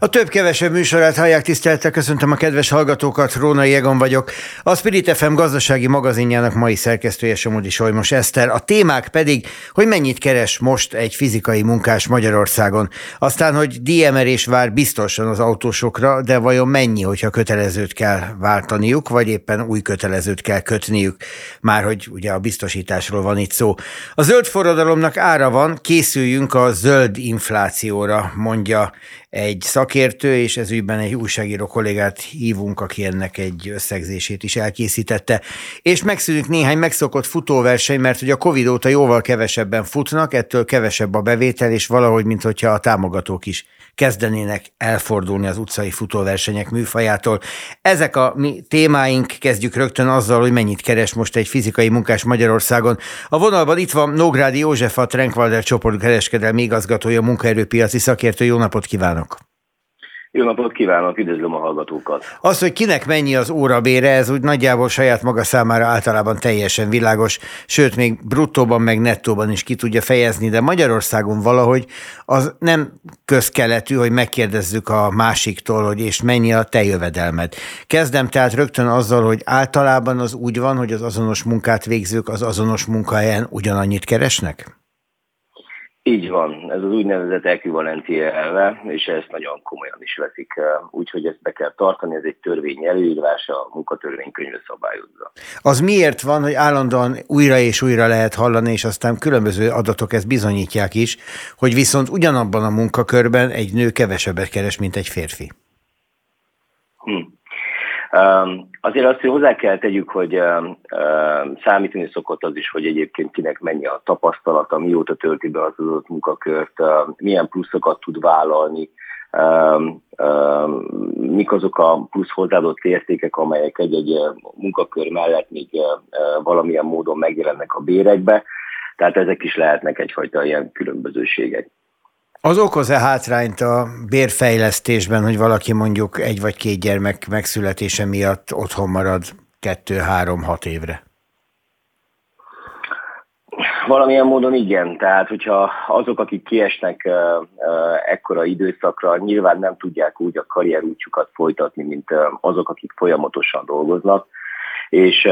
A több-kevesebb műsorát hallják tiszteltek, köszöntöm a kedves hallgatókat, Rónai Egon vagyok. A Spirit FM gazdasági magazinjának mai szerkesztője Somodi Solymos Eszter. A témák pedig, hogy mennyit keres most egy fizikai munkás Magyarországon. Aztán, hogy díjemerés vár biztosan az autósokra, de vajon mennyi, hogyha kötelezőt kell váltaniuk, vagy éppen új kötelezőt kell kötniük, már hogy ugye a biztosításról van itt szó. A zöld forradalomnak ára van, készüljünk a zöld inflációra, mondja egy szakértő, és ez ügyben egy újságíró kollégát hívunk, aki ennek egy összegzését is elkészítette. És megszűnik néhány megszokott futóverseny, mert hogy a Covid óta jóval kevesebben futnak, ettől kevesebb a bevétel, és valahogy, mint hogyha a támogatók is kezdenének elfordulni az utcai futóversenyek műfajától. Ezek a mi témáink, kezdjük rögtön azzal, hogy mennyit keres most egy fizikai munkás Magyarországon. A vonalban itt van Nógrádi József, a Trenkwalder csoport kereskedelmi igazgatója, munkaerőpiaci szakértő. Jó napot kívánok! Jó napot kívánok, üdvözlöm a hallgatókat. Az, hogy kinek mennyi az órabére, ez úgy nagyjából saját maga számára általában teljesen világos, sőt, még bruttóban meg nettóban is ki tudja fejezni, de Magyarországon valahogy az nem közkeletű, hogy megkérdezzük a másiktól, hogy és mennyi a te jövedelmed. Kezdem tehát rögtön azzal, hogy általában az úgy van, hogy az azonos munkát végzők az azonos munkahelyen ugyanannyit keresnek? Így van, ez az úgynevezett ekvivalencia elve, és ezt nagyon komolyan is veszik, úgyhogy ezt be kell tartani, ez egy törvény előírása, a munkatörvénykönyve szabályozza. Az miért van, hogy állandóan újra és újra lehet hallani, és aztán különböző adatok ezt bizonyítják is, hogy viszont ugyanabban a munkakörben egy nő kevesebbet keres, mint egy férfi? Hm. Azért azt, hogy hozzá kell tegyük, hogy számítani szokott az is, hogy egyébként kinek mennyi a tapasztalata, mióta tölti be az adott munkakört, milyen pluszokat tud vállalni, mik azok a plusz hozzáadott értékek, amelyek egy-egy munkakör mellett még valamilyen módon megjelennek a bérekbe. Tehát ezek is lehetnek egyfajta ilyen különbözőségek. Az okoz-e hátrányt a bérfejlesztésben, hogy valaki mondjuk egy vagy két gyermek megszületése miatt otthon marad kettő-három-hat évre? Valamilyen módon igen, tehát hogyha azok, akik kiesnek ekkora időszakra, nyilván nem tudják úgy a karrierútjukat folytatni, mint azok, akik folyamatosan dolgoznak, és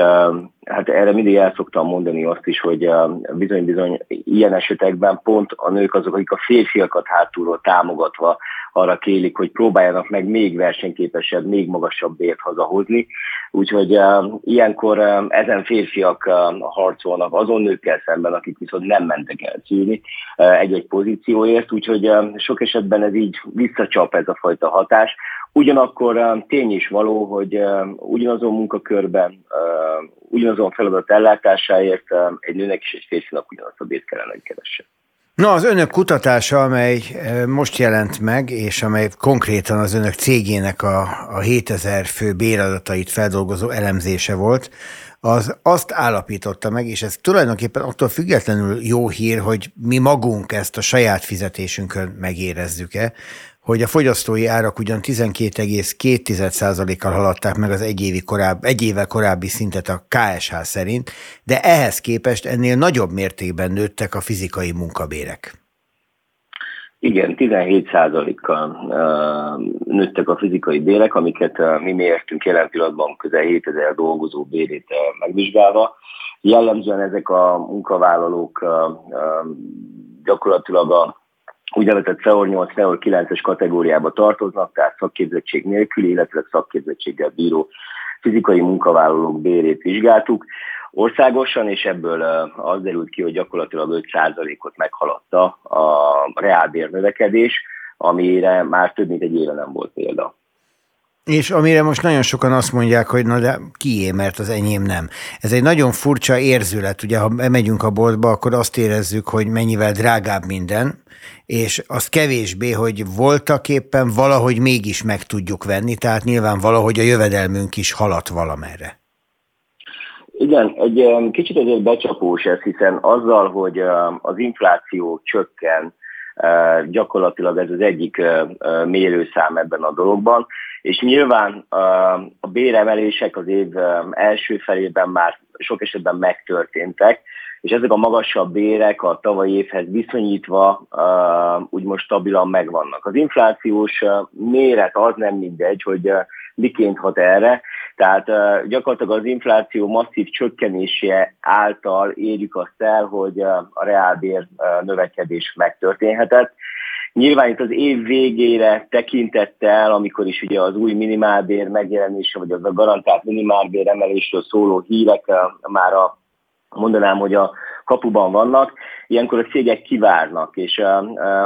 hát erre mindig el szoktam mondani azt is, hogy bizony-bizony ilyen esetekben pont a nők azok, akik a férfiakat hátulról támogatva arra kélik, hogy próbáljanak meg még versenyképesebb, még magasabb bért hazahozni. Úgyhogy uh, ilyenkor uh, ezen férfiak uh, harcolnak azon nőkkel szemben, akik viszont nem mentek el szülni uh, egy-egy pozícióért, úgyhogy uh, sok esetben ez így visszacsap ez a fajta hatás. Ugyanakkor uh, tény is való, hogy uh, ugyanazon munkakörben, uh, ugyanazon feladat ellátásáért egy nőnek és egy férfinak ugyanazt a bért kellene, hogy. Na, az önök kutatása, amely most jelent meg, és amely konkrétan az önök cégének a, a 7000 fő béradatait feldolgozó elemzése volt, az azt állapította meg, és ez tulajdonképpen attól függetlenül jó hír, hogy mi magunk ezt a saját fizetésünkön megérezzük-e, hogy a fogyasztói árak ugyan 12,2%-kal haladták meg az egy, évi korább, egy évvel korábbi szintet a KSH szerint, de ehhez képest ennél nagyobb mértékben nőttek a fizikai munkabérek. Igen, 17%-kal nőttek a fizikai bérek, amiket mi mértünk jelen pillanatban közel 7000 dolgozó bérét megvizsgálva. Jellemzően ezek a munkavállalók gyakorlatilag a úgynevezett FEOR 8, FEOR 9-es kategóriába tartoznak, tehát szakképzettség nélkül, illetve szakképzettséggel bíró fizikai munkavállalók bérét vizsgáltuk. Országosan, és ebből az derült ki, hogy gyakorlatilag 5%-ot meghaladta a reálbér növekedés, amire már több mint egy éve nem volt példa. És amire most nagyon sokan azt mondják, hogy na de kié, mert az enyém nem. Ez egy nagyon furcsa érzület, ugye ha megyünk a boltba, akkor azt érezzük, hogy mennyivel drágább minden, és az kevésbé, hogy voltak éppen valahogy mégis meg tudjuk venni, tehát nyilván valahogy a jövedelmünk is haladt valamerre. Igen, egy kicsit azért becsapós ez, hiszen azzal, hogy az infláció csökken, gyakorlatilag ez az egyik mérőszám ebben a dologban, és nyilván a béremelések az év első felében már sok esetben megtörténtek, és ezek a magasabb bérek a tavalyi évhez viszonyítva úgy most stabilan megvannak. Az inflációs méret az nem mindegy, hogy miként hat erre, tehát gyakorlatilag az infláció masszív csökkenése által érjük azt el, hogy a reálbér növekedés megtörténhetett. Nyilván itt az év végére tekintettel, amikor is ugye az új minimálbér megjelenése, vagy az a garantált minimálbér emelésről szóló hírek már a, mondanám, hogy a kapuban vannak, ilyenkor a cégek kivárnak, és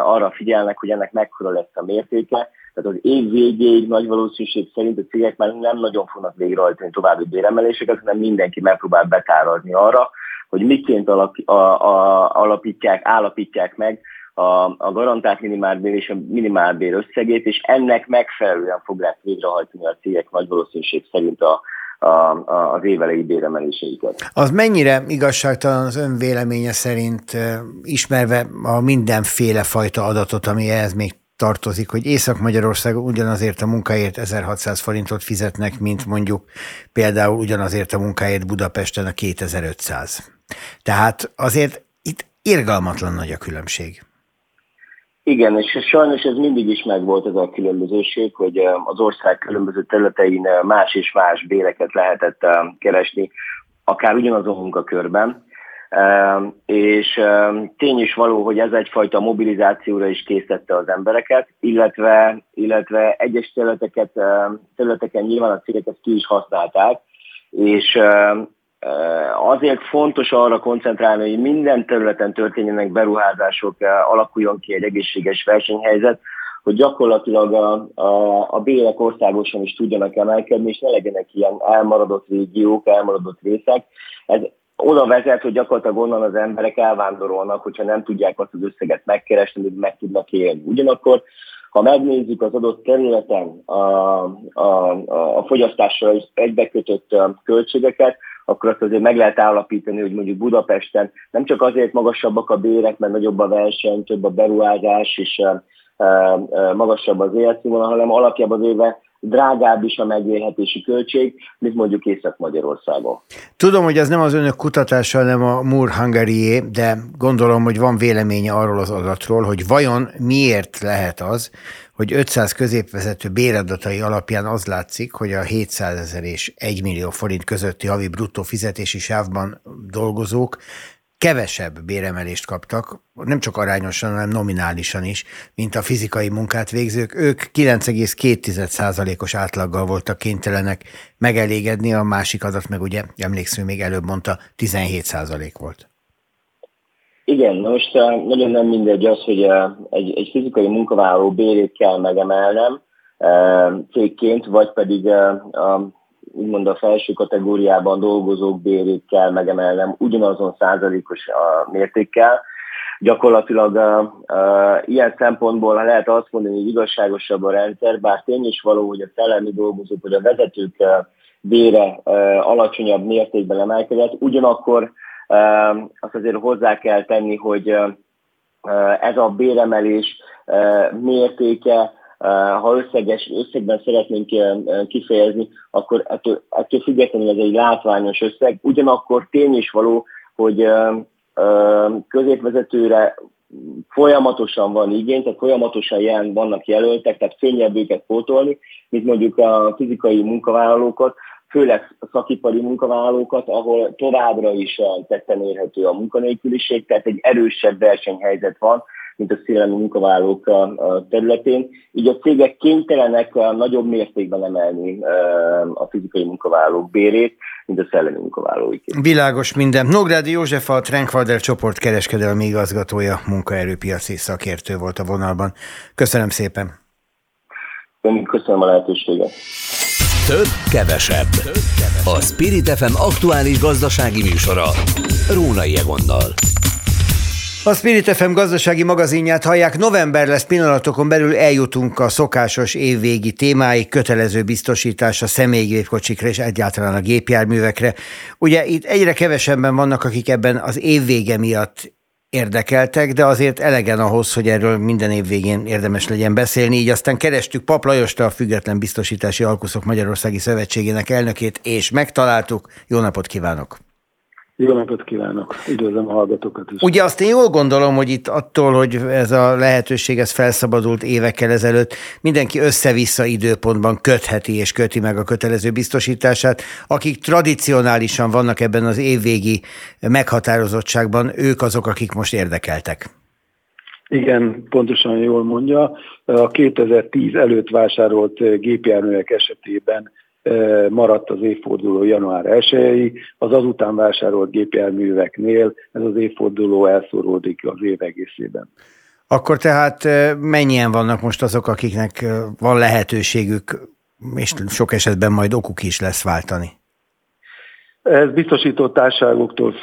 arra figyelnek, hogy ennek mekkora lesz a mértéke, tehát az év végéig nagy valószínűség szerint a cégek már nem nagyon fognak végrehajtani további béremeléseket, hanem mindenki megpróbál betárazni arra, hogy miként alap, a, a, alapítják, állapítják meg a, a garantált minimálbér és a minimálbér összegét, és ennek megfelelően fogják végrehajtani a cégek nagy valószínűség szerint a, a, a, az évelei béremeléseiket. Az mennyire igazságtalan az ön véleménye szerint, ismerve a mindenféle fajta adatot, ami ehhez még tartozik, hogy Észak-Magyarország ugyanazért a munkáért 1600 forintot fizetnek, mint mondjuk például ugyanazért a munkáért Budapesten a 2500. Tehát azért itt irgalmatlan nagy a különbség. Igen, és sajnos ez mindig is megvolt ez a különbözőség, hogy az ország különböző területein más és más béreket lehetett keresni, akár ugyanazon munkakörben. És tény is való, hogy ez egyfajta mobilizációra is készítette az embereket, illetve, illetve egyes területeket, területeken nyilván a cégeket ki is használták, és azért fontos arra koncentrálni, hogy minden területen történjenek beruházások, alakuljon ki egy egészséges versenyhelyzet, hogy gyakorlatilag a, a, a bérek országosan is tudjanak emelkedni, és ne legyenek ilyen elmaradott régiók, elmaradott részek. Ez oda vezet, hogy gyakorlatilag onnan az emberek elvándorolnak, hogyha nem tudják azt az összeget megkeresni, hogy meg tudnak élni. Ugyanakkor, ha megnézzük az adott területen a, a, a fogyasztással egybekötött költségeket, akkor azt azért meg lehet állapítani, hogy mondjuk Budapesten nem csak azért magasabbak a bérek, mert nagyobb a verseny, több a beruházás, és magasabb az életszínvonal, hanem alapjában véve drágább is a megélhetési költség, mint mondjuk Észak-Magyarországon. Tudom, hogy ez nem az önök kutatása, hanem a Moore Hungary, de gondolom, hogy van véleménye arról az adatról, hogy vajon miért lehet az, hogy 500 középvezető béradatai alapján az látszik, hogy a 700 ezer és 1 millió forint közötti havi bruttó fizetési sávban dolgozók kevesebb béremelést kaptak, nem csak arányosan, hanem nominálisan is, mint a fizikai munkát végzők. Ők 9,2%-os átlaggal voltak kénytelenek megelégedni, a másik adat meg ugye, emlékszünk, még előbb mondta, 17% volt. Igen, most eh, nagyon nem mindegy az, hogy eh, egy, egy fizikai munkavállaló bérét kell megemelnem eh, cégként, vagy pedig a úgymond a felső kategóriában dolgozók bérét kell megemelnem ugyanazon százalékos a mértékkel. Gyakorlatilag uh, uh, ilyen szempontból lehet azt mondani, hogy igazságosabb a rendszer, bár tény is való, hogy a szellemi dolgozók vagy a vezetők uh, bére uh, alacsonyabb mértékben emelkedett, ugyanakkor uh, azt azért hozzá kell tenni, hogy uh, ez a béremelés mértéke ha összeges, összegben szeretnénk kifejezni, akkor ettől, ettől függetlenül ez egy látványos összeg. Ugyanakkor tény is való, hogy középvezetőre folyamatosan van igény, tehát folyamatosan jelen vannak jelöltek, tehát könnyebb őket pótolni, mint mondjuk a fizikai munkavállalókat, főleg szakipari munkavállalókat, ahol továbbra is tetten érhető a munkanélküliség, tehát egy erősebb versenyhelyzet van, mint a szélemi munkavállalók a területén. Így a cégek kénytelenek nagyobb mértékben emelni a fizikai munkavállalók bérét, mint a szellemi munkavállalóik. Világos minden. Nógrádi József a Trenkvalder csoport kereskedelmi igazgatója, munkaerőpiaci szakértő volt a vonalban. Köszönöm szépen. Köszönöm a lehetőséget. Több, kevesebb. A Spirit FM aktuális gazdasági műsora. Rónai Egonnal. A Spirit FM gazdasági magazinját hallják, november lesz pillanatokon belül eljutunk a szokásos évvégi témáig, kötelező biztosítás a személygépkocsikra és egyáltalán a gépjárművekre. Ugye itt egyre kevesebben vannak, akik ebben az évvége miatt érdekeltek, de azért elegen ahhoz, hogy erről minden év végén érdemes legyen beszélni. Így aztán kerestük Pap Lajosta, a Független Biztosítási Alkuszok Magyarországi Szövetségének elnökét, és megtaláltuk. Jó napot kívánok! Jó napot kívánok! Üdvözlöm a hallgatókat is! Ugye azt én jól gondolom, hogy itt attól, hogy ez a lehetőség ez felszabadult évekkel ezelőtt, mindenki össze-vissza időpontban kötheti és köti meg a kötelező biztosítását. Akik tradicionálisan vannak ebben az évvégi meghatározottságban, ők azok, akik most érdekeltek. Igen, pontosan jól mondja. A 2010 előtt vásárolt gépjárművek esetében maradt az évforduló január 1 az azután vásárolt gépjárműveknél ez az évforduló elszóródik az év egészében. Akkor tehát mennyien vannak most azok, akiknek van lehetőségük, és sok esetben majd okuk is lesz váltani? Ez biztosított társaságoktól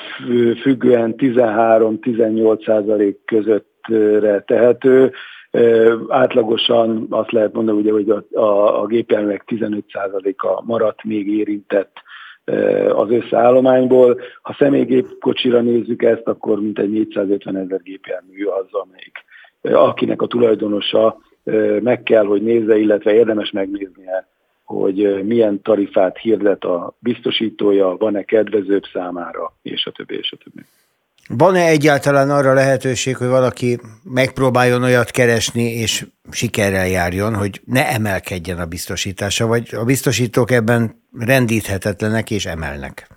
függően 13-18 százalék közöttre tehető átlagosan azt lehet mondani, ugye, hogy a, a, a gépjárművek 15%-a maradt még érintett az összeállományból. Ha személygépkocsira nézzük ezt, akkor mintegy 450 ezer gépjármű az, amelyik, akinek a tulajdonosa meg kell, hogy nézze, illetve érdemes megnéznie, hogy milyen tarifát hirdet a biztosítója, van-e kedvezőbb számára, és a többi, és a többi. Van-e egyáltalán arra lehetőség, hogy valaki megpróbáljon olyat keresni, és sikerrel járjon, hogy ne emelkedjen a biztosítása, vagy a biztosítók ebben rendíthetetlenek és emelnek?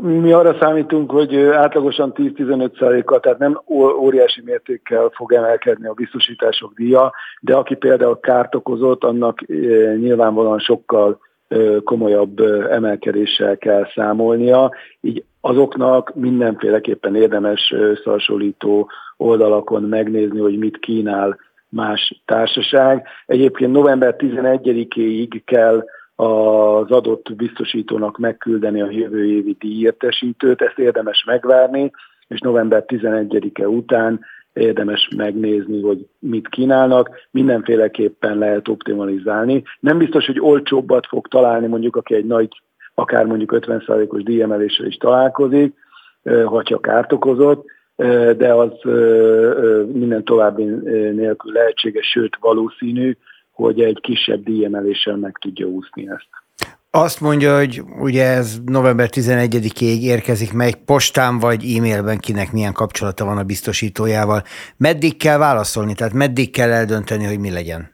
Mi arra számítunk, hogy átlagosan 10-15%-kal, tehát nem óriási mértékkel fog emelkedni a biztosítások díja, de aki például kárt okozott, annak nyilvánvalóan sokkal komolyabb emelkedéssel kell számolnia, így azoknak mindenféleképpen érdemes összehasonlító oldalakon megnézni, hogy mit kínál más társaság. Egyébként november 11-éig kell az adott biztosítónak megküldeni a jövő évi díjértesítőt, ezt érdemes megvárni, és november 11-e után érdemes megnézni, hogy mit kínálnak, mindenféleképpen lehet optimalizálni. Nem biztos, hogy olcsóbbat fog találni mondjuk, aki egy nagy, akár mondjuk 50%-os díjemeléssel is találkozik, ha csak kárt okozott, de az minden további nélkül lehetséges, sőt valószínű, hogy egy kisebb díjemeléssel meg tudja úszni ezt. Azt mondja, hogy ugye ez november 11-ig érkezik meg postán vagy e-mailben, kinek milyen kapcsolata van a biztosítójával. Meddig kell válaszolni, tehát meddig kell eldönteni, hogy mi legyen?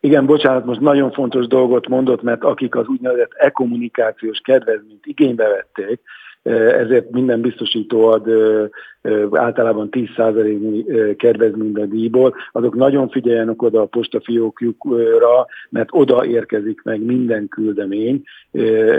Igen, bocsánat, most nagyon fontos dolgot mondott, mert akik az úgynevezett e-kommunikációs kedvezményt igénybe vették, ezért minden biztosító ad általában 10%-nyi kedvezményt a díjból, azok nagyon figyeljenek oda a postafiókjukra, mert oda érkezik meg minden küldemény,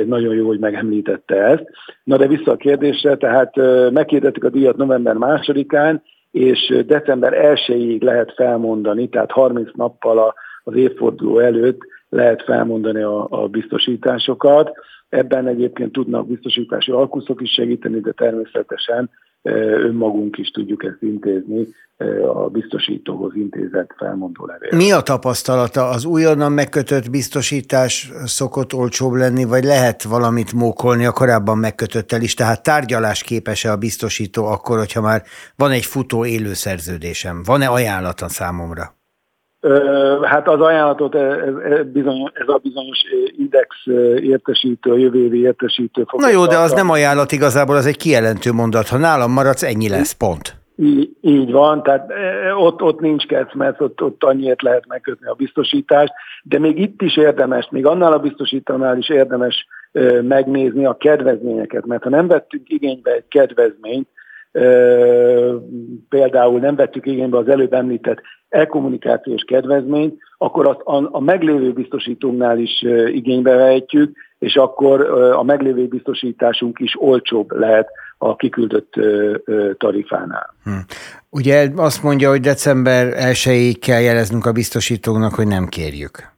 nagyon jó, hogy megemlítette ezt. Na de vissza a kérdésre, tehát megkérdettük a díjat november másodikán, és december 1-ig lehet felmondani, tehát 30 nappal az évforduló előtt lehet felmondani a, a biztosításokat. Ebben egyébként tudnak biztosítási alkuszok is segíteni, de természetesen önmagunk is tudjuk ezt intézni a biztosítóhoz intézett felmondó levél. Mi a tapasztalata? Az újonnan megkötött biztosítás szokott olcsóbb lenni, vagy lehet valamit mókolni a korábban megkötöttel is? Tehát tárgyalás képes-e a biztosító akkor, hogyha már van egy futó élő szerződésem? Van-e ajánlata számomra? Hát az ajánlatot ez, ez, bizony, ez a bizonyos index értesítő, a jövő évi értesítő fog. Na jó, de az nem ajánlat igazából, az egy kijelentő mondat. Ha nálam maradsz, ennyi lesz, pont. Így, így van, tehát ott, ott nincs mert ott, ott annyiért lehet megkötni a biztosítást, de még itt is érdemes, még annál a biztosítónál is érdemes megnézni a kedvezményeket, mert ha nem vettünk igénybe egy kedvezményt, például nem vettük igénybe az előbb említett e-kommunikációs kedvezményt, akkor azt a, a meglévő biztosítónál is igénybe vehetjük, és akkor a meglévő biztosításunk is olcsóbb lehet a kiküldött tarifánál. Hm. Ugye azt mondja, hogy december 1 kell jeleznünk a biztosítóknak, hogy nem kérjük.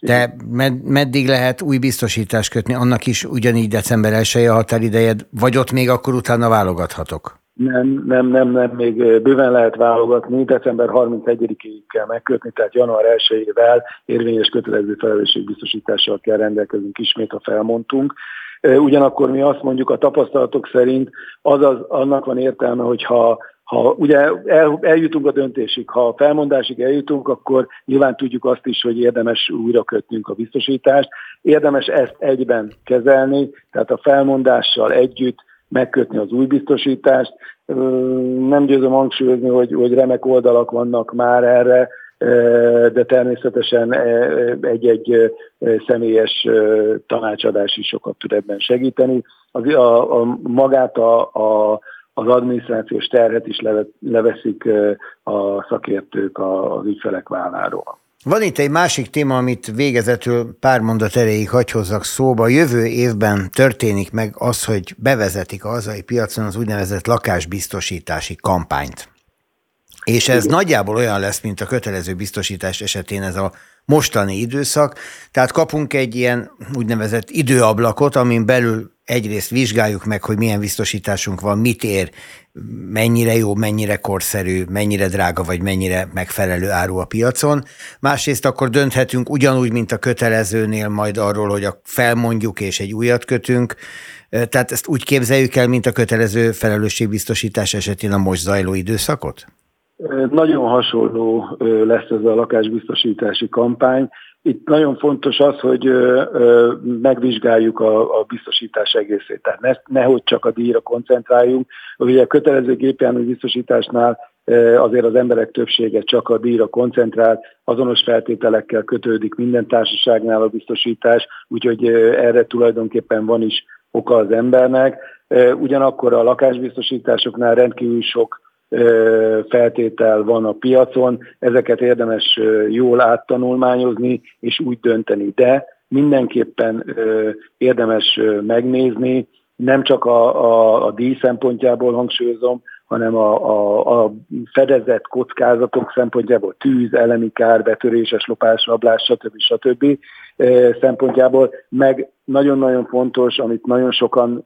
De med- meddig lehet új biztosítást kötni? Annak is ugyanígy december 1 a határidejed, vagy ott még akkor utána válogathatok? Nem, nem, nem, nem, még bőven lehet válogatni, december 31-ig kell megkötni, tehát január 1-ével érvényes kötelező felelősségbiztosítással kell rendelkezünk ismét, ha felmondtunk. Ugyanakkor mi azt mondjuk a tapasztalatok szerint, azaz annak van értelme, hogyha ha ugye el, eljutunk a döntésig, ha a felmondásig eljutunk, akkor nyilván tudjuk azt is, hogy érdemes újra kötnünk a biztosítást. Érdemes ezt egyben kezelni, tehát a felmondással együtt megkötni az új biztosítást. Nem győzöm hangsúlyozni, hogy, hogy remek oldalak vannak már erre, de természetesen egy-egy személyes tanácsadás is sokat tud ebben segíteni. Az, a, a, magát a, a az adminisztrációs terhet is leveszik a szakértők az ügyfelek válláról. Van itt egy másik téma, amit végezetül pár mondat erejéig hagy hozzak szóba. Jövő évben történik meg az, hogy bevezetik a hazai piacon az úgynevezett lakásbiztosítási kampányt. És ez Igen. nagyjából olyan lesz, mint a kötelező biztosítás esetén ez a mostani időszak, tehát kapunk egy ilyen úgynevezett időablakot, amin belül egyrészt vizsgáljuk meg, hogy milyen biztosításunk van, mit ér, mennyire jó, mennyire korszerű, mennyire drága, vagy mennyire megfelelő áru a piacon. Másrészt akkor dönthetünk ugyanúgy, mint a kötelezőnél majd arról, hogy a felmondjuk és egy újat kötünk. Tehát ezt úgy képzeljük el, mint a kötelező felelősségbiztosítás esetén a most zajló időszakot? Nagyon hasonló lesz ez a lakásbiztosítási kampány. Itt nagyon fontos az, hogy megvizsgáljuk a, a biztosítás egészét. Tehát ne, nehogy csak a díjra koncentráljunk. Ugye a kötelező gépjármű biztosításnál azért az emberek többsége csak a díjra koncentrál, azonos feltételekkel kötődik minden társaságnál a biztosítás, úgyhogy erre tulajdonképpen van is oka az embernek. Ugyanakkor a lakásbiztosításoknál rendkívül sok feltétel van a piacon, ezeket érdemes jól áttanulmányozni és úgy dönteni, de mindenképpen érdemes megnézni, nem csak a, a, a díj szempontjából hangsúlyozom, hanem a, a, a fedezett kockázatok szempontjából, tűz, elemi kár, betöréses, lopás, rablás, stb. stb. szempontjából, meg nagyon-nagyon fontos, amit nagyon sokan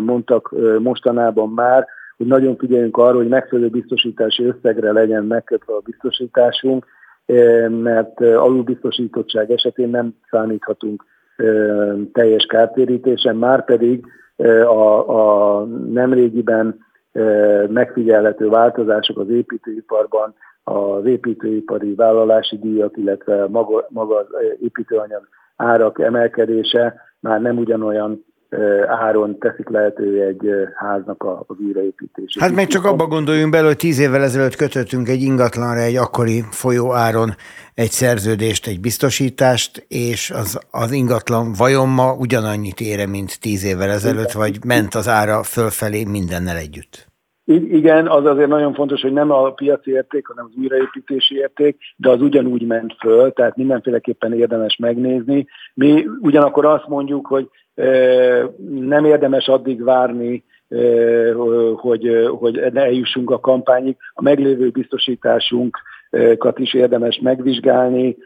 mondtak mostanában már, hogy nagyon figyeljünk arra, hogy megfelelő biztosítási összegre legyen megkötve a biztosításunk, eh, mert eh, alulbiztosítottság esetén nem számíthatunk eh, teljes kártérítésen, már pedig a, a nemrégiben megfigyelhető változások az építőiparban, az építőipari vállalási díjak, illetve maga, maga az építőanyag árak emelkedése már nem ugyanolyan áron teszik lehetővé egy háznak a, a újraépítését. Hát meg csak abba gondoljunk bele, hogy tíz évvel ezelőtt kötöttünk egy ingatlanra egy akkori folyó áron egy szerződést, egy biztosítást, és az, az ingatlan vajon ma ugyanannyit ére, mint tíz évvel ezelőtt, vagy ment az ára fölfelé mindennel együtt? Igen, az azért nagyon fontos, hogy nem a piaci érték, hanem az újraépítési érték, de az ugyanúgy ment föl, tehát mindenféleképpen érdemes megnézni. Mi ugyanakkor azt mondjuk, hogy nem érdemes addig várni, hogy, hogy ne eljussunk a kampányig. A meglévő biztosításunkat is érdemes megvizsgálni.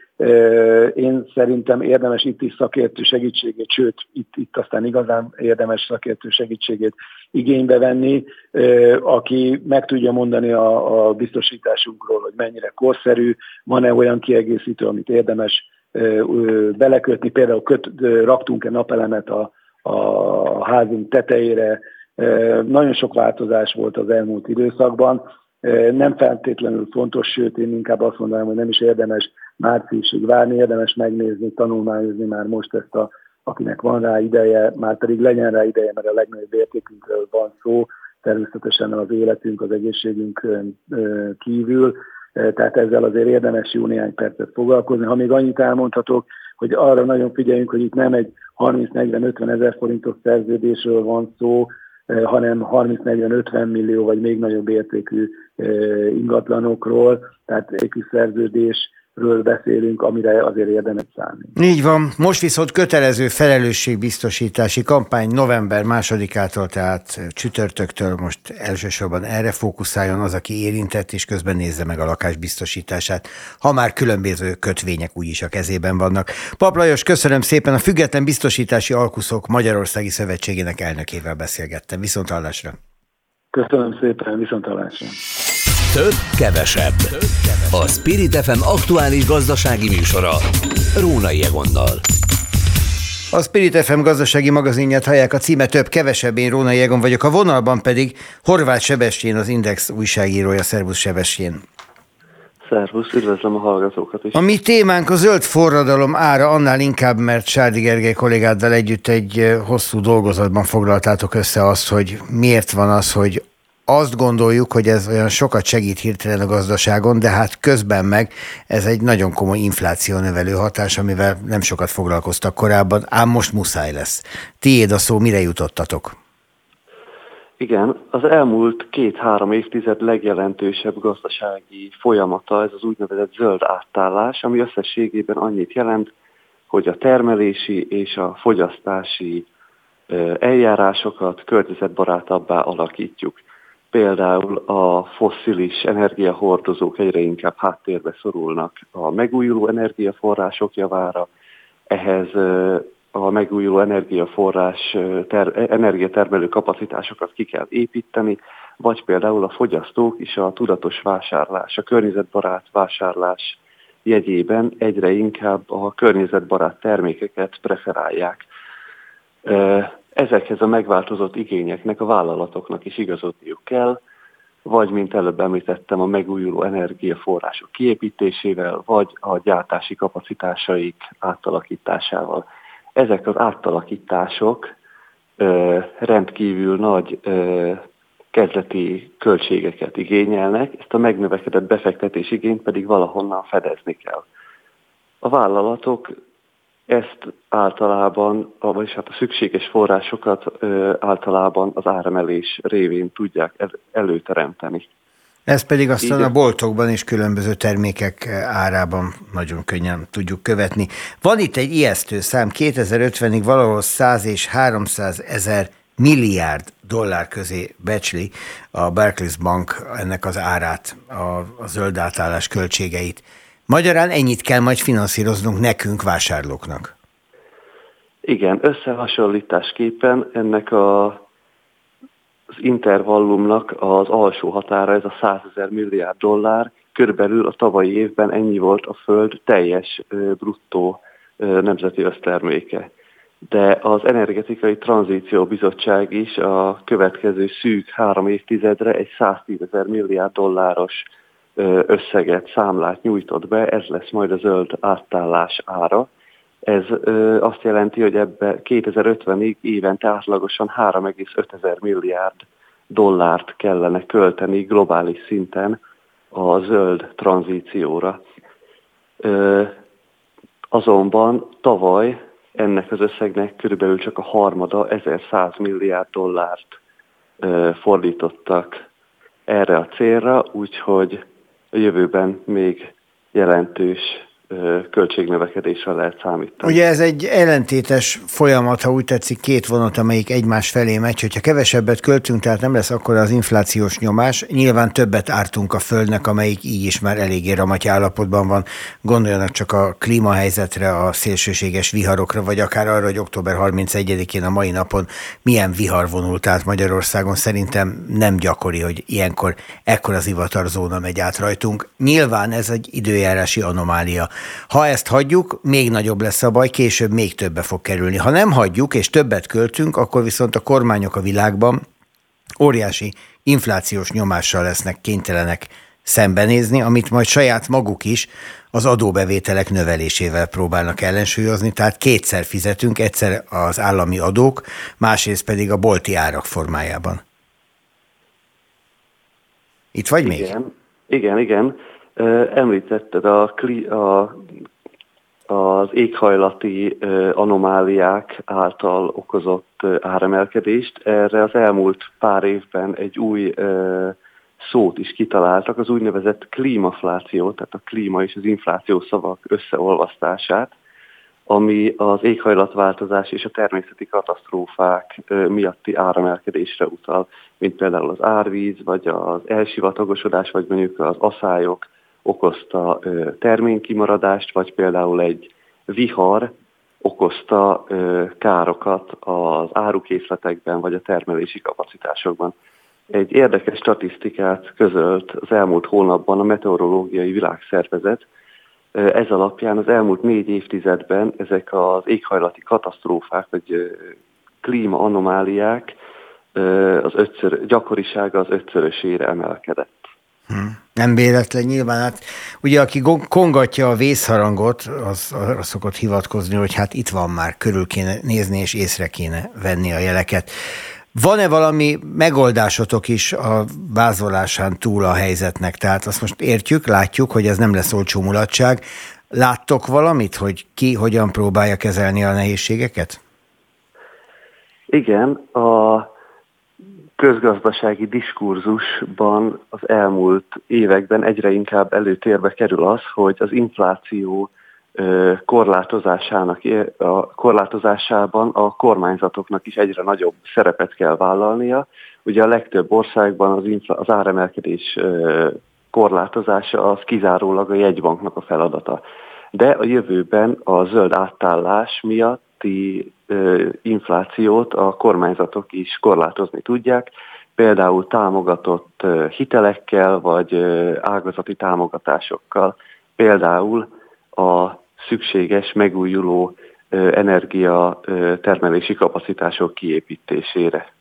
Én szerintem érdemes itt is szakértő segítségét, sőt, itt, itt aztán igazán érdemes szakértő segítségét igénybe venni, aki meg tudja mondani a, a biztosításunkról, hogy mennyire korszerű, van-e olyan kiegészítő, amit érdemes belekötni, például köt, raktunk-e napelemet a, a házunk tetejére, nagyon sok változás volt az elmúlt időszakban, nem feltétlenül fontos, sőt én inkább azt mondanám, hogy nem is érdemes márciusig várni, érdemes megnézni, tanulmányozni már most ezt a, akinek van rá ideje, már pedig legyen rá ideje, mert a legnagyobb értékünkről van szó, természetesen az életünk, az egészségünk kívül, tehát ezzel azért érdemes jó néhány percet foglalkozni. Ha még annyit elmondhatok, hogy arra nagyon figyeljünk, hogy itt nem egy 30-40-50 ezer forintos szerződésről van szó, hanem 30-40-50 millió vagy még nagyobb értékű ingatlanokról, tehát egy szerződés ről beszélünk, amire azért érdemes szállni. Így van. Most viszont kötelező felelősségbiztosítási kampány november másodikától, tehát csütörtöktől most elsősorban erre fókuszáljon az, aki érintett, és közben nézze meg a lakásbiztosítását, ha már különböző kötvények úgyis a kezében vannak. Pap Lajos, köszönöm szépen, a Független Biztosítási Alkuszok Magyarországi Szövetségének elnökével beszélgettem. Viszont hallásra! Köszönöm szépen, viszontalásra. Több, kevesebb. A Spirit FM aktuális gazdasági műsora. Rónai Egonnal. A Spirit FM gazdasági magazinját hallják a címe több, kevesebb. Én Róna Jegon vagyok. A vonalban pedig Horváth Sebestyén, az Index újságírója. Szervusz Sebestyén. Szervusz, üdvözlöm a hallgatókat is. A mi témánk a zöld forradalom ára annál inkább, mert Sárdi Gergely kollégáddal együtt egy hosszú dolgozatban foglaltátok össze azt, hogy miért van az, hogy azt gondoljuk, hogy ez olyan sokat segít hirtelen a gazdaságon, de hát közben meg ez egy nagyon komoly infláció növelő hatás, amivel nem sokat foglalkoztak korábban, ám most muszáj lesz. Tiéd a szó, mire jutottatok? Igen, az elmúlt két-három évtized legjelentősebb gazdasági folyamata ez az úgynevezett zöld átállás, ami összességében annyit jelent, hogy a termelési és a fogyasztási eljárásokat környezetbarátabbá alakítjuk. Például a fosszilis energiahordozók egyre inkább háttérbe szorulnak a megújuló energiaforrások javára, ehhez a megújuló energiaforrás, ter, energiatermelő kapacitásokat ki kell építeni, vagy például a fogyasztók is a tudatos vásárlás, a környezetbarát vásárlás jegyében egyre inkább a környezetbarát termékeket preferálják. Ezekhez a megváltozott igényeknek a vállalatoknak is igazodniuk kell, vagy, mint előbb említettem, a megújuló energiaforrások kiépítésével, vagy a gyártási kapacitásaik átalakításával. Ezek az átalakítások ö, rendkívül nagy ö, kezdeti költségeket igényelnek, ezt a megnövekedett befektetés igényt pedig valahonnan fedezni kell. A vállalatok ezt általában, vagyis hát a szükséges forrásokat általában az áremelés révén tudják el, előteremteni. Ez pedig aztán Igen. a boltokban és különböző termékek árában nagyon könnyen tudjuk követni. Van itt egy ijesztő szám, 2050-ig valahol 100 és 300 ezer milliárd dollár közé becsli a Barclays Bank ennek az árát, a, a zöld átállás költségeit. Magyarán ennyit kell majd finanszíroznunk nekünk, vásárlóknak. Igen, összehasonlításképpen ennek a, az intervallumnak az alsó határa, ez a 100 ezer milliárd dollár, körülbelül a tavalyi évben ennyi volt a Föld teljes bruttó nemzeti összterméke. De az Energetikai Tranzíció Bizottság is a következő szűk három évtizedre egy 110 ezer milliárd dolláros összeget, számlát nyújtott be, ez lesz majd a zöld átállás ára. Ez azt jelenti, hogy ebbe 2050-ig évente átlagosan 3,5 milliárd dollárt kellene költeni globális szinten a zöld tranzícióra. Azonban tavaly ennek az összegnek körülbelül csak a harmada, 1100 milliárd dollárt fordítottak erre a célra, úgyhogy a jövőben még jelentős költségnövekedésre lehet számítani. Ugye ez egy ellentétes folyamat, ha úgy tetszik, két vonat, amelyik egymás felé megy, hogyha kevesebbet költünk, tehát nem lesz akkor az inflációs nyomás, nyilván többet ártunk a földnek, amelyik így is már eléggé ramaty állapotban van. Gondoljanak csak a klímahelyzetre, a szélsőséges viharokra, vagy akár arra, hogy október 31-én a mai napon milyen vihar vonult át Magyarországon. Szerintem nem gyakori, hogy ilyenkor ekkor az ivatarzóna megy át rajtunk. Nyilván ez egy időjárási anomália ha ezt hagyjuk, még nagyobb lesz a baj, később még többe fog kerülni. Ha nem hagyjuk, és többet költünk, akkor viszont a kormányok a világban óriási inflációs nyomással lesznek kénytelenek szembenézni, amit majd saját maguk is az adóbevételek növelésével próbálnak ellensúlyozni, tehát kétszer fizetünk, egyszer az állami adók, másrészt pedig a bolti árak formájában. Itt vagy igen, még? Igen, igen. Említetted a, a, az éghajlati anomáliák által okozott áremelkedést. Erre az elmúlt pár évben egy új szót is kitaláltak, az úgynevezett klímafláció, tehát a klíma és az infláció szavak összeolvasztását, ami az éghajlatváltozás és a természeti katasztrófák miatti áremelkedésre utal, mint például az árvíz, vagy az elsivatagosodás, vagy mondjuk az aszályok, okozta terménykimaradást, vagy például egy vihar okozta károkat az árukészletekben, vagy a termelési kapacitásokban. egy érdekes statisztikát közölt az elmúlt hónapban a Meteorológiai Világszervezet. Ez alapján az elmúlt négy évtizedben ezek az éghajlati katasztrófák, vagy klímaanomáliák az ötször, gyakorisága az ötszörösére emelkedett. Hmm. Nem véletlen nyilván, hát ugye aki kongatja a vészharangot, az arra szokott hivatkozni, hogy hát itt van már, körül kéne nézni és észre kéne venni a jeleket. Van-e valami megoldásotok is a vázolásán túl a helyzetnek? Tehát azt most értjük, látjuk, hogy ez nem lesz olcsó mulatság. Láttok valamit, hogy ki hogyan próbálja kezelni a nehézségeket? Igen, a közgazdasági diskurzusban az elmúlt években egyre inkább előtérbe kerül az, hogy az infláció korlátozásának, a korlátozásában a kormányzatoknak is egyre nagyobb szerepet kell vállalnia. Ugye a legtöbb országban az, infla, az áremelkedés korlátozása az kizárólag a jegybanknak a feladata. De a jövőben a zöld átállás miatti inflációt a kormányzatok is korlátozni tudják, például támogatott hitelekkel vagy ágazati támogatásokkal, például a szükséges megújuló energia termelési kapacitások kiépítésére.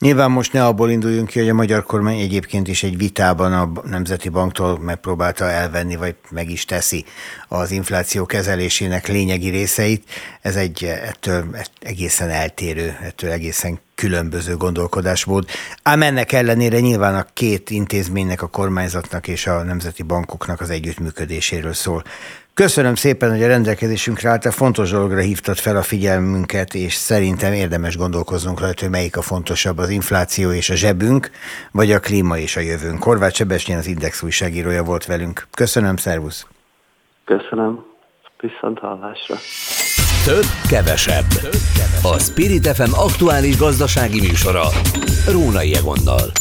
Nyilván most ne abból induljunk ki, hogy a magyar kormány egyébként is egy vitában a Nemzeti Banktól megpróbálta elvenni, vagy meg is teszi az infláció kezelésének lényegi részeit. Ez egy ettől egészen eltérő, ettől egészen különböző gondolkodásmód. Ám ennek ellenére nyilván a két intézménynek, a kormányzatnak és a nemzeti bankoknak az együttműködéséről szól. Köszönöm szépen, hogy a rendelkezésünkre állt, fontos dologra hívtad fel a figyelmünket, és szerintem érdemes gondolkoznunk rajta, hogy melyik a fontosabb, az infláció és a zsebünk, vagy a klíma és a jövőnk. Horváth Sebesnyen az Index újságírója volt velünk. Köszönöm, szervusz! Köszönöm, viszont hallásra! Több, kevesebb. Több, kevesebb. A Spirit FM aktuális gazdasági műsora. Rónai Egonnal.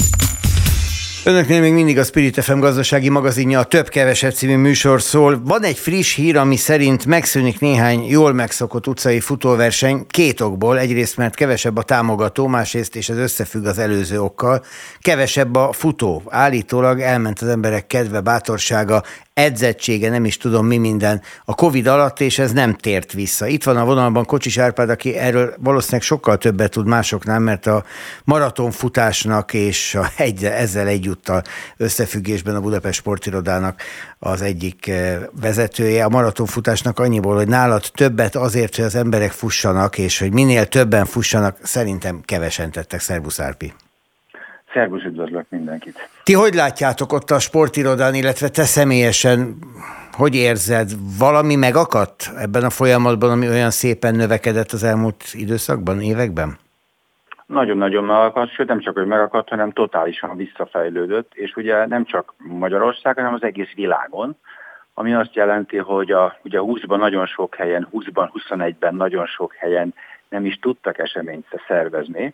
Önöknél még mindig a Spirit FM gazdasági magazinja a Több-Kevesebb című műsor szól. Van egy friss hír, ami szerint megszűnik néhány jól megszokott utcai futóverseny két okból. Egyrészt, mert kevesebb a támogató, másrészt, és ez összefügg az előző okkal, kevesebb a futó. Állítólag elment az emberek kedve, bátorsága, edzettsége, nem is tudom mi minden a Covid alatt, és ez nem tért vissza. Itt van a vonalban Kocsis Árpád, aki erről valószínűleg sokkal többet tud másoknál, mert a maratonfutásnak és a egy, ezzel egyúttal összefüggésben a Budapest Sportirodának az egyik eh, vezetője. A maratonfutásnak annyiból, hogy nálad többet azért, hogy az emberek fussanak, és hogy minél többen fussanak, szerintem kevesen tettek. Szervusz Árpi! Szervusz, üdvözlök mindenkit! Ti hogy látjátok ott a sportirodán, illetve te személyesen hogy érzed, valami megakadt ebben a folyamatban, ami olyan szépen növekedett az elmúlt időszakban, években? Nagyon-nagyon megakadt, sőt nem csak, hogy megakadt, hanem totálisan visszafejlődött, és ugye nem csak Magyarországon, hanem az egész világon, ami azt jelenti, hogy a, ugye 20-ban nagyon sok helyen, 20-ban, 21-ben nagyon sok helyen nem is tudtak eseményt szervezni.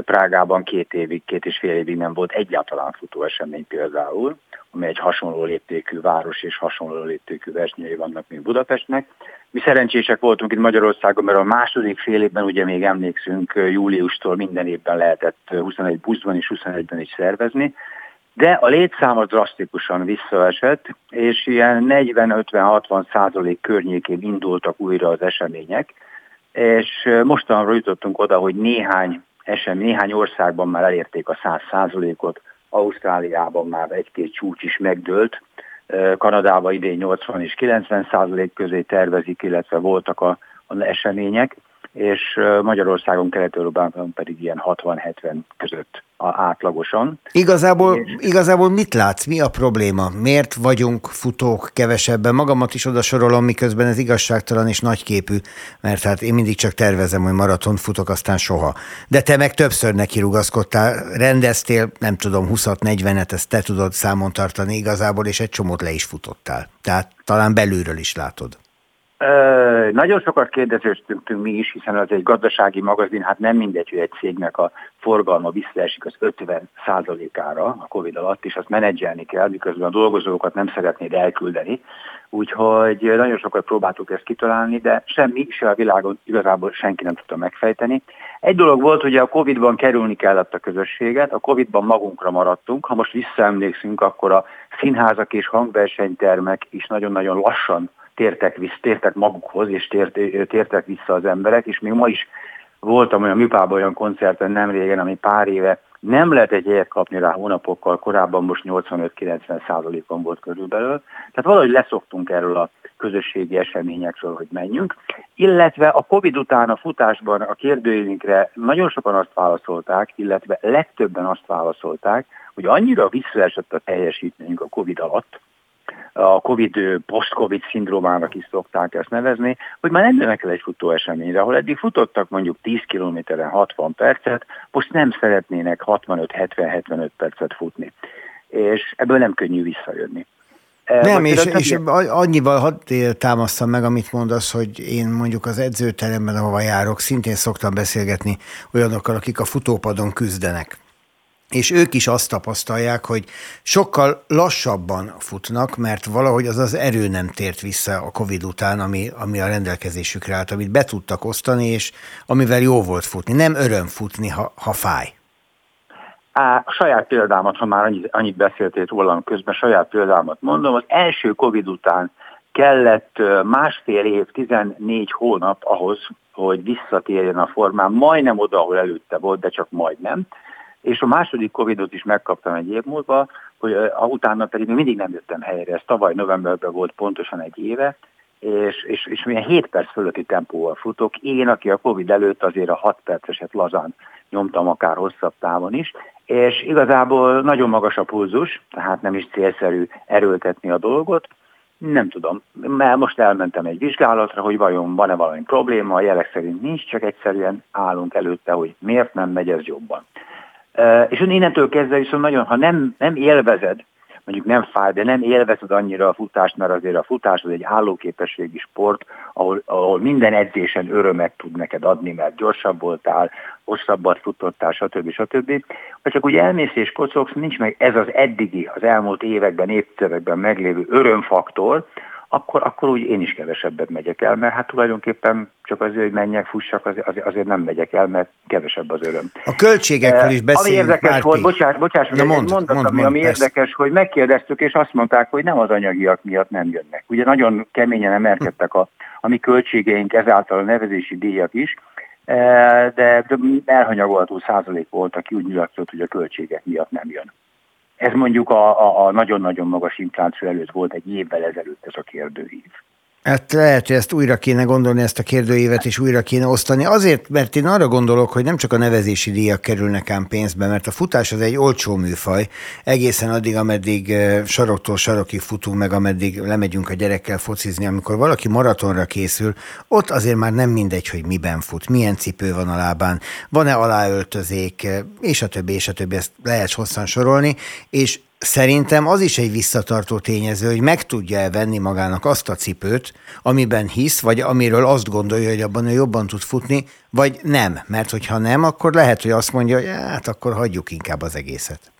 Prágában két évig, két és fél évig nem volt egyáltalán futóesemény például, ami egy hasonló léptékű város és hasonló léptékű versenyei vannak, mint Budapestnek. Mi szerencsések voltunk itt Magyarországon, mert a második fél évben ugye még emlékszünk, júliustól minden évben lehetett 21 buszban és 21-ben is szervezni, de a létszám az drasztikusan visszaesett, és ilyen 40-50-60 százalék környékén indultak újra az események, és mostanra jutottunk oda, hogy néhány esemény, néhány országban már elérték a 100 százalékot, Ausztráliában már egy-két csúcs is megdőlt, Kanadában idén 80 és 90 százalék közé tervezik, illetve voltak a, a események, és Magyarországon, Kelet-Európában pedig ilyen 60-70 között átlagosan. Igazából, és... igazából mit látsz? Mi a probléma? Miért vagyunk futók kevesebben? Magamat is oda sorolom, miközben ez igazságtalan és nagyképű, mert hát én mindig csak tervezem, hogy maraton futok, aztán soha. De te meg többször neki rugaszkodtál, rendeztél, nem tudom, 20-40-et, ezt te tudod számon tartani igazából, és egy csomót le is futottál. Tehát talán belülről is látod. Nagyon sokat kérdezőztünk mi is, hiszen az egy gazdasági magazin, hát nem mindegy, hogy egy cégnek a forgalma visszaesik az 50 ára a Covid alatt, és azt menedzselni kell, miközben a dolgozókat nem szeretnéd elküldeni. Úgyhogy nagyon sokat próbáltuk ezt kitalálni, de semmi, se a világon igazából senki nem tudta megfejteni. Egy dolog volt, hogy a Covid-ban kerülni kellett a közösséget, a Covid-ban magunkra maradtunk. Ha most visszaemlékszünk, akkor a színházak és hangversenytermek is nagyon-nagyon lassan tértek, vissza, tértek magukhoz, és tért, tértek vissza az emberek, és még ma is voltam olyan műpában olyan koncerten nem régen, ami pár éve nem lehet egy helyet kapni rá hónapokkal, korábban most 85-90 százalékon volt körülbelül. Tehát valahogy leszoktunk erről a közösségi eseményekről, hogy menjünk. Illetve a Covid után a futásban a kérdőjénkre nagyon sokan azt válaszolták, illetve legtöbben azt válaszolták, hogy annyira visszaesett a teljesítményünk a Covid alatt, a COVID, post-COVID szindrómának is szokták ezt nevezni, hogy már nem jönnek el egy futóeseményre, ahol eddig futottak mondjuk 10 kilométeren 60 percet, most nem szeretnének 65-70-75 percet futni. És ebből nem könnyű visszajönni. Nem, és, és annyival hadd támasztam meg, amit mondasz, hogy én mondjuk az edzőteremben, ahova járok, szintén szoktam beszélgetni olyanokkal, akik a futópadon küzdenek és ők is azt tapasztalják, hogy sokkal lassabban futnak, mert valahogy az az erő nem tért vissza a Covid után, ami, ami a rendelkezésükre állt, amit be tudtak osztani, és amivel jó volt futni. Nem öröm futni, ha, ha fáj. Á, a saját példámat, ha már annyit, annyit beszéltél rólam közben, saját példámat mondom, az első Covid után kellett másfél év, 14 hónap ahhoz, hogy visszatérjen a formán, majdnem oda, ahol előtte volt, de csak majdnem és a második Covidot is megkaptam egy év múlva, hogy utána pedig még mindig nem jöttem helyre. Ez tavaly novemberben volt pontosan egy éve, és, és, és milyen 7 perc fölötti tempóval futok. Én, aki a Covid előtt azért a 6 perceset lazán nyomtam akár hosszabb távon is, és igazából nagyon magas a pulzus, tehát nem is célszerű erőltetni a dolgot, nem tudom, mert most elmentem egy vizsgálatra, hogy vajon van-e valami probléma, a jelek szerint nincs, csak egyszerűen állunk előtte, hogy miért nem megy ez jobban. És innentől kezdve viszont nagyon, ha nem, nem élvezed, mondjuk nem fáj, de nem élvezed annyira a futást, mert azért a futás az egy állóképességi sport, ahol, ahol minden edzésen örömet tud neked adni, mert gyorsabb voltál, hosszabbat futottál, stb. stb. Ha csak úgy elmész és kocogsz, nincs meg ez az eddigi, az elmúlt években, évtizedekben meglévő örömfaktor, akkor, akkor úgy én is kevesebbet megyek el, mert hát tulajdonképpen csak azért, hogy menjek, fussak, azért, azért nem megyek el, mert kevesebb az öröm. A költségekről is beszélünk. Ami érdekes Márti. volt, bocsáss, bocsáss, Na mond, mondat, mond, ami, ami érdekes, hogy megkérdeztük, és azt mondták, hogy nem az anyagiak miatt nem jönnek. Ugye nagyon keményen emelkedtek a, a mi költségeink, ezáltal a nevezési díjak is, e, de elhanyagolható százalék volt, aki úgy nyilatkozott, hogy a költségek miatt nem jön. Ez mondjuk a, a, a nagyon-nagyon magas infláció előtt volt egy évvel ezelőtt ez a kérdőív. Hát lehet, hogy ezt újra kéne gondolni, ezt a kérdőívet, és újra kéne osztani. Azért, mert én arra gondolok, hogy nem csak a nevezési díjak kerülnek ám pénzbe, mert a futás az egy olcsó műfaj, egészen addig, ameddig saroktól sarokig futunk, meg ameddig lemegyünk a gyerekkel focizni, amikor valaki maratonra készül, ott azért már nem mindegy, hogy miben fut, milyen cipő van a lábán, van-e aláöltözék, és a többi, és a többi, ezt lehet hosszan sorolni, és Szerintem az is egy visszatartó tényező, hogy meg tudja elvenni magának azt a cipőt, amiben hisz, vagy amiről azt gondolja, hogy abban ő jobban tud futni, vagy nem. Mert hogyha nem, akkor lehet, hogy azt mondja, hogy hát akkor hagyjuk inkább az egészet.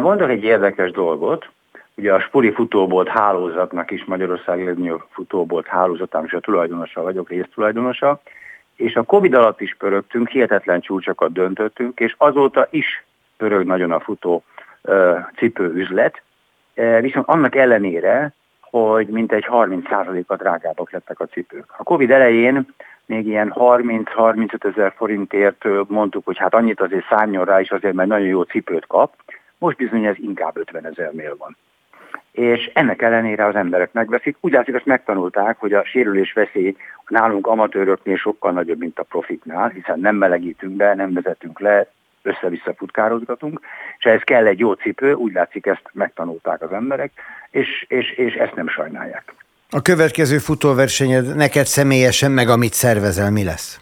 Mondok egy érdekes dolgot. Ugye a Spuri futóbolt hálózatnak is Magyarország legnagyobb futóbolt hálózatám, és a tulajdonosa vagyok, résztulajdonosa, és a Covid alatt is pörögtünk, hihetetlen csúcsokat döntöttünk, és azóta is pörög nagyon a futó cipőüzlet, viszont annak ellenére, hogy mintegy 30%-a drágábbak lettek a cipők. A Covid elején még ilyen 30-35 ezer forintért mondtuk, hogy hát annyit azért szálljon rá, és azért mert nagyon jó cipőt kap. Most bizony ez inkább 50 ezernél van. És ennek ellenére az emberek megveszik. Úgy látszik, azt megtanulták, hogy a sérülés veszély nálunk amatőröknél sokkal nagyobb, mint a profiknál, hiszen nem melegítünk be, nem vezetünk le, össze-vissza futkározgatunk, és ehhez kell egy jó cipő, úgy látszik ezt megtanulták az emberek, és, és, és ezt nem sajnálják. A következő futóversenyed neked személyesen, meg amit szervezel, mi lesz?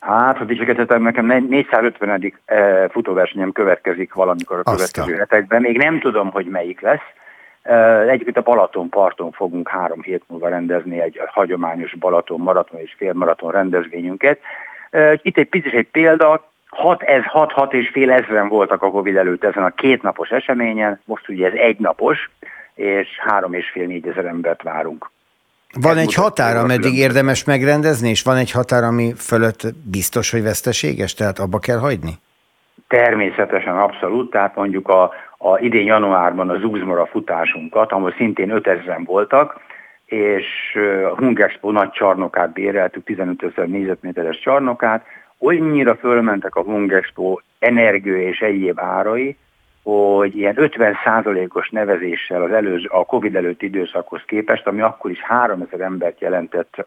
Hát, ha dicsekedhetem, nekem 450. Eh, futóversenyem következik valamikor a következő hetekben. Még nem tudom, hogy melyik lesz. Eh, egyébként a Balaton parton fogunk három hét múlva rendezni egy hagyományos Balaton maraton és félmaraton rendezvényünket. Eh, itt egy picit egy példa, 6, ez 6-6 és fél ezeren voltak a Covid előtt ezen a kétnapos eseményen, most ugye ez egy napos, és három és fél négy ezer embert várunk. Van egy határ, ameddig érdemes megrendezni, és van egy határ, ami fölött biztos, hogy veszteséges, tehát abba kell hagyni? Természetesen, abszolút. Tehát mondjuk a, a idén januárban az Uzmora futásunkat, ahol szintén 5000 voltak, és a Hungexpo nagy csarnokát béreltük, 15 ezer négyzetméteres csarnokát, olyannyira fölmentek a Hungexpo energia és egyéb árai, hogy ilyen 50%-os nevezéssel az előző, a Covid előtti időszakhoz képest, ami akkor is 3000 embert jelentett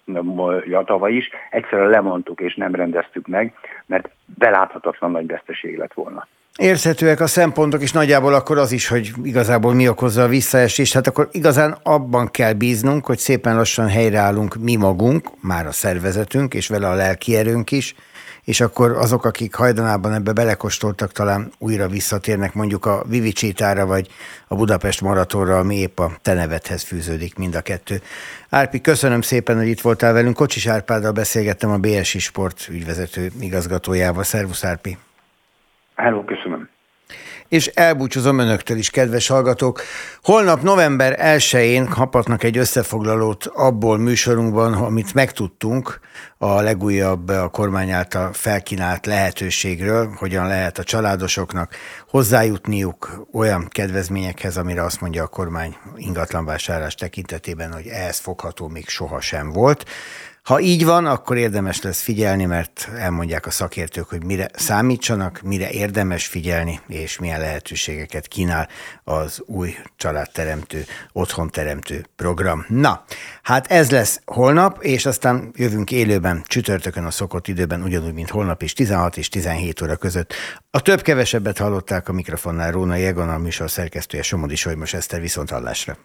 tavaly is, egyszerűen lemondtuk és nem rendeztük meg, mert beláthatatlan nagy veszteség lett volna. Érthetőek a szempontok, és nagyjából akkor az is, hogy igazából mi okozza a visszaesést. Hát akkor igazán abban kell bíznunk, hogy szépen lassan helyreállunk mi magunk, már a szervezetünk, és vele a lelki erőnk is, és akkor azok, akik hajdanában ebbe belekostoltak, talán újra visszatérnek mondjuk a Vivicsétára, vagy a Budapest Maratonra, ami épp a te nevedhez fűződik mind a kettő. Árpi, köszönöm szépen, hogy itt voltál velünk. Kocsis Árpáddal beszélgettem a BSI Sport ügyvezető igazgatójával. Szervusz Árpi! Hello, köszönöm és elbúcsúzom önöktől is, kedves hallgatók. Holnap november 1-én kaphatnak egy összefoglalót abból műsorunkban, amit megtudtunk a legújabb a kormány által felkínált lehetőségről, hogyan lehet a családosoknak hozzájutniuk olyan kedvezményekhez, amire azt mondja a kormány ingatlanvásárlás tekintetében, hogy ehhez fogható még sohasem volt. Ha így van, akkor érdemes lesz figyelni, mert elmondják a szakértők, hogy mire számítsanak, mire érdemes figyelni, és milyen lehetőségeket kínál az új családteremtő, otthonteremtő program. Na, hát ez lesz holnap, és aztán jövünk élőben, csütörtökön a szokott időben, ugyanúgy, mint holnap is, 16 és 17 óra között. A több-kevesebbet hallották a mikrofonnál Róna Jegon, a műsor szerkesztője Somodi Solymos Eszter, viszont hallásra.